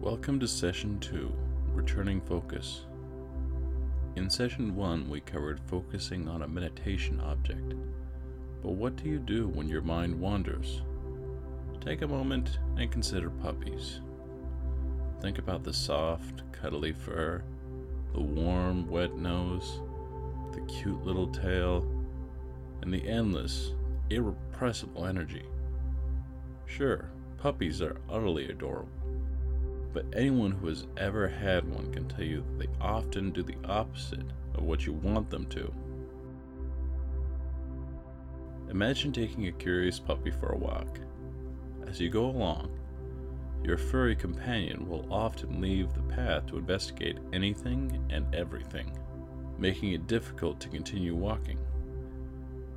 Welcome to Session 2 Returning Focus. In Session 1, we covered focusing on a meditation object. But what do you do when your mind wanders? Take a moment and consider puppies. Think about the soft, cuddly fur, the warm, wet nose, the cute little tail, and the endless, irrepressible energy. Sure, puppies are utterly adorable but anyone who has ever had one can tell you that they often do the opposite of what you want them to. Imagine taking a curious puppy for a walk. As you go along, your furry companion will often leave the path to investigate anything and everything, making it difficult to continue walking.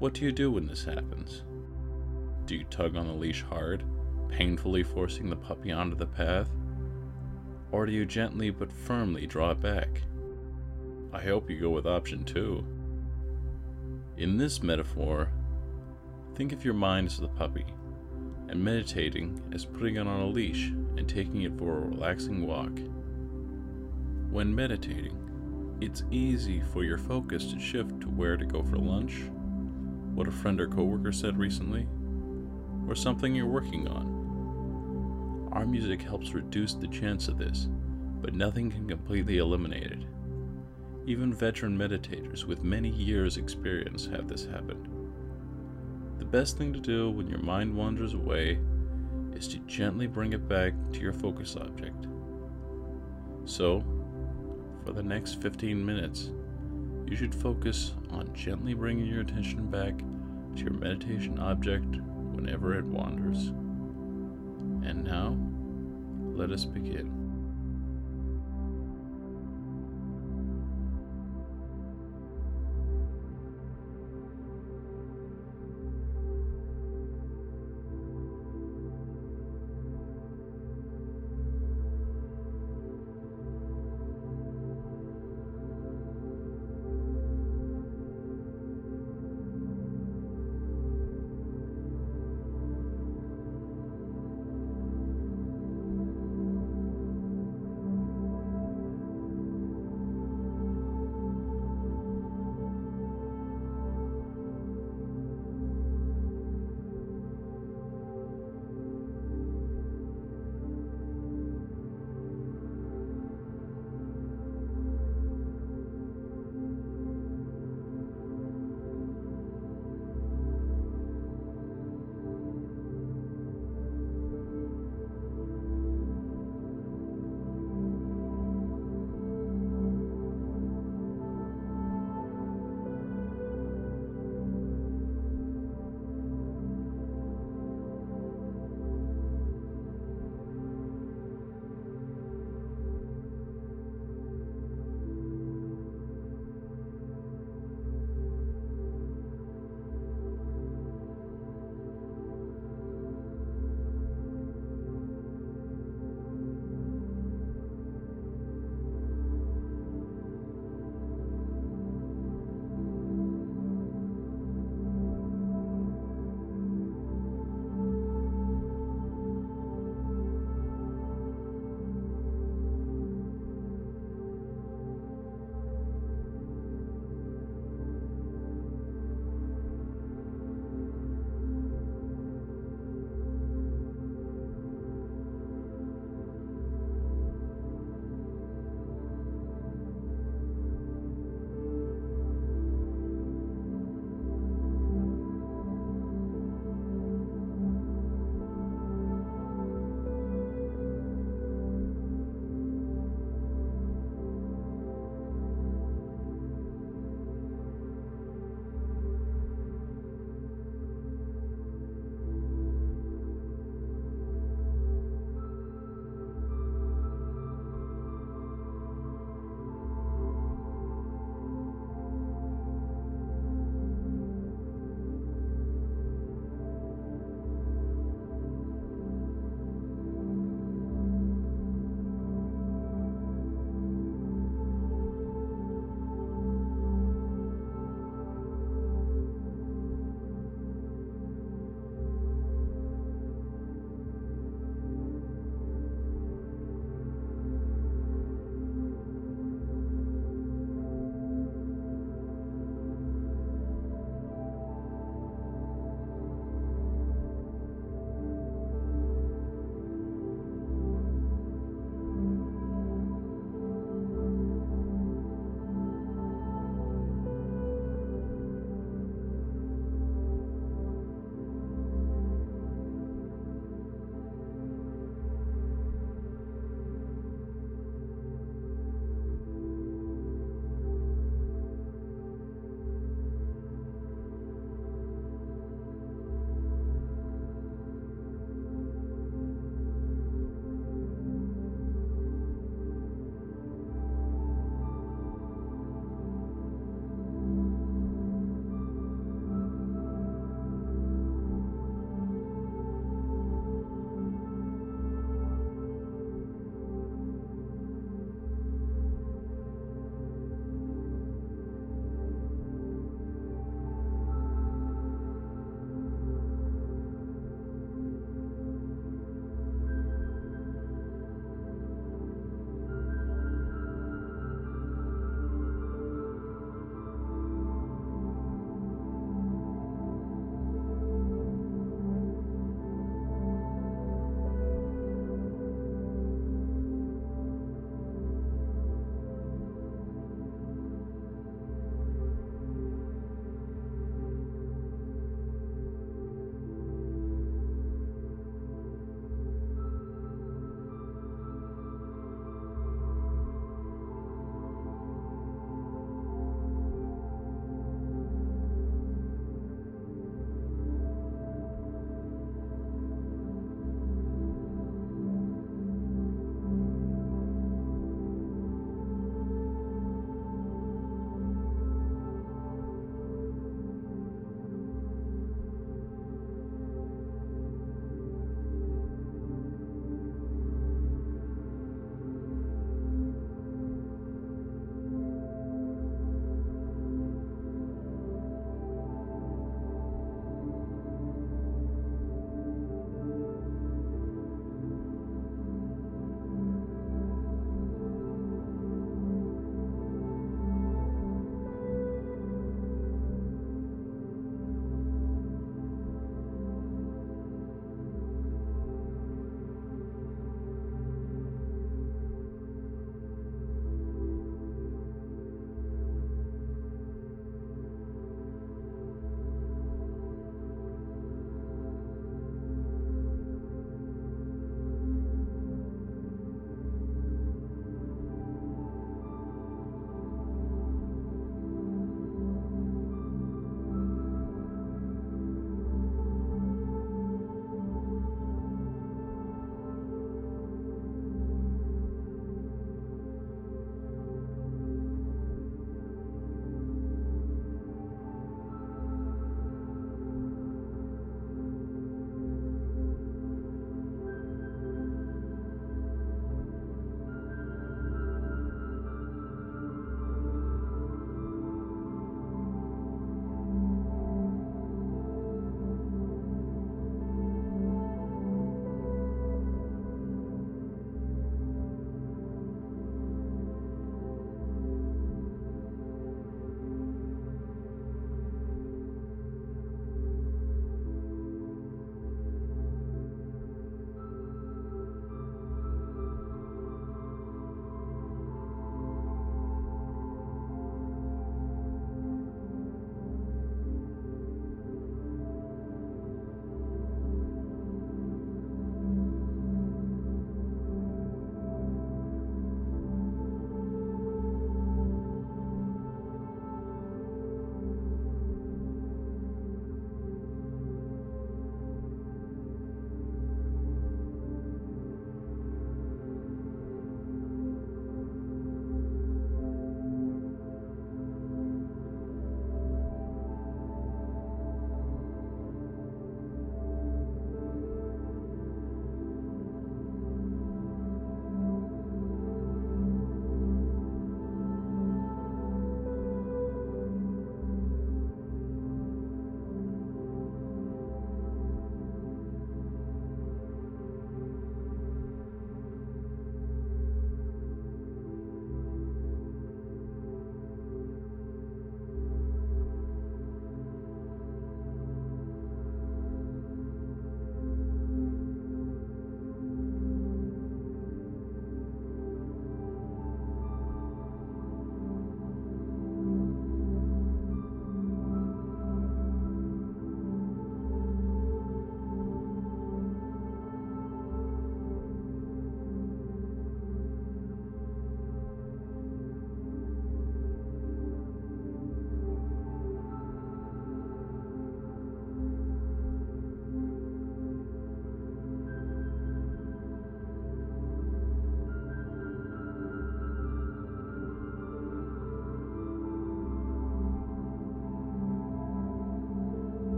What do you do when this happens? Do you tug on the leash hard, painfully forcing the puppy onto the path? Or do you gently but firmly draw it back? I hope you go with option two. In this metaphor, think of your mind as the puppy, and meditating as putting it on a leash and taking it for a relaxing walk. When meditating, it's easy for your focus to shift to where to go for lunch, what a friend or coworker said recently, or something you're working on. Our music helps reduce the chance of this, but nothing can completely eliminate it. Even veteran meditators with many years' experience have this happen. The best thing to do when your mind wanders away is to gently bring it back to your focus object. So, for the next 15 minutes, you should focus on gently bringing your attention back to your meditation object whenever it wanders. And now, let us begin.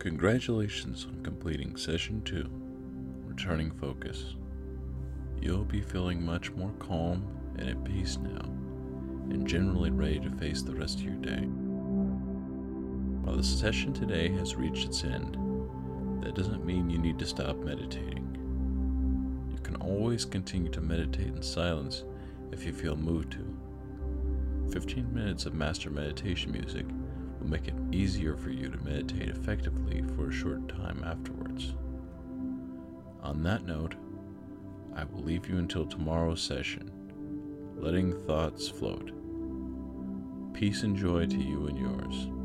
Congratulations on completing session 2, returning focus. You'll be feeling much more calm and at peace now, and generally ready to face the rest of your day. While the session today has reached its end, that doesn't mean you need to stop meditating. You can always continue to meditate in silence if you feel moved to. 15 minutes of master meditation music make it easier for you to meditate effectively for a short time afterwards. On that note, I will leave you until tomorrow's session, letting thoughts float. Peace and joy to you and yours.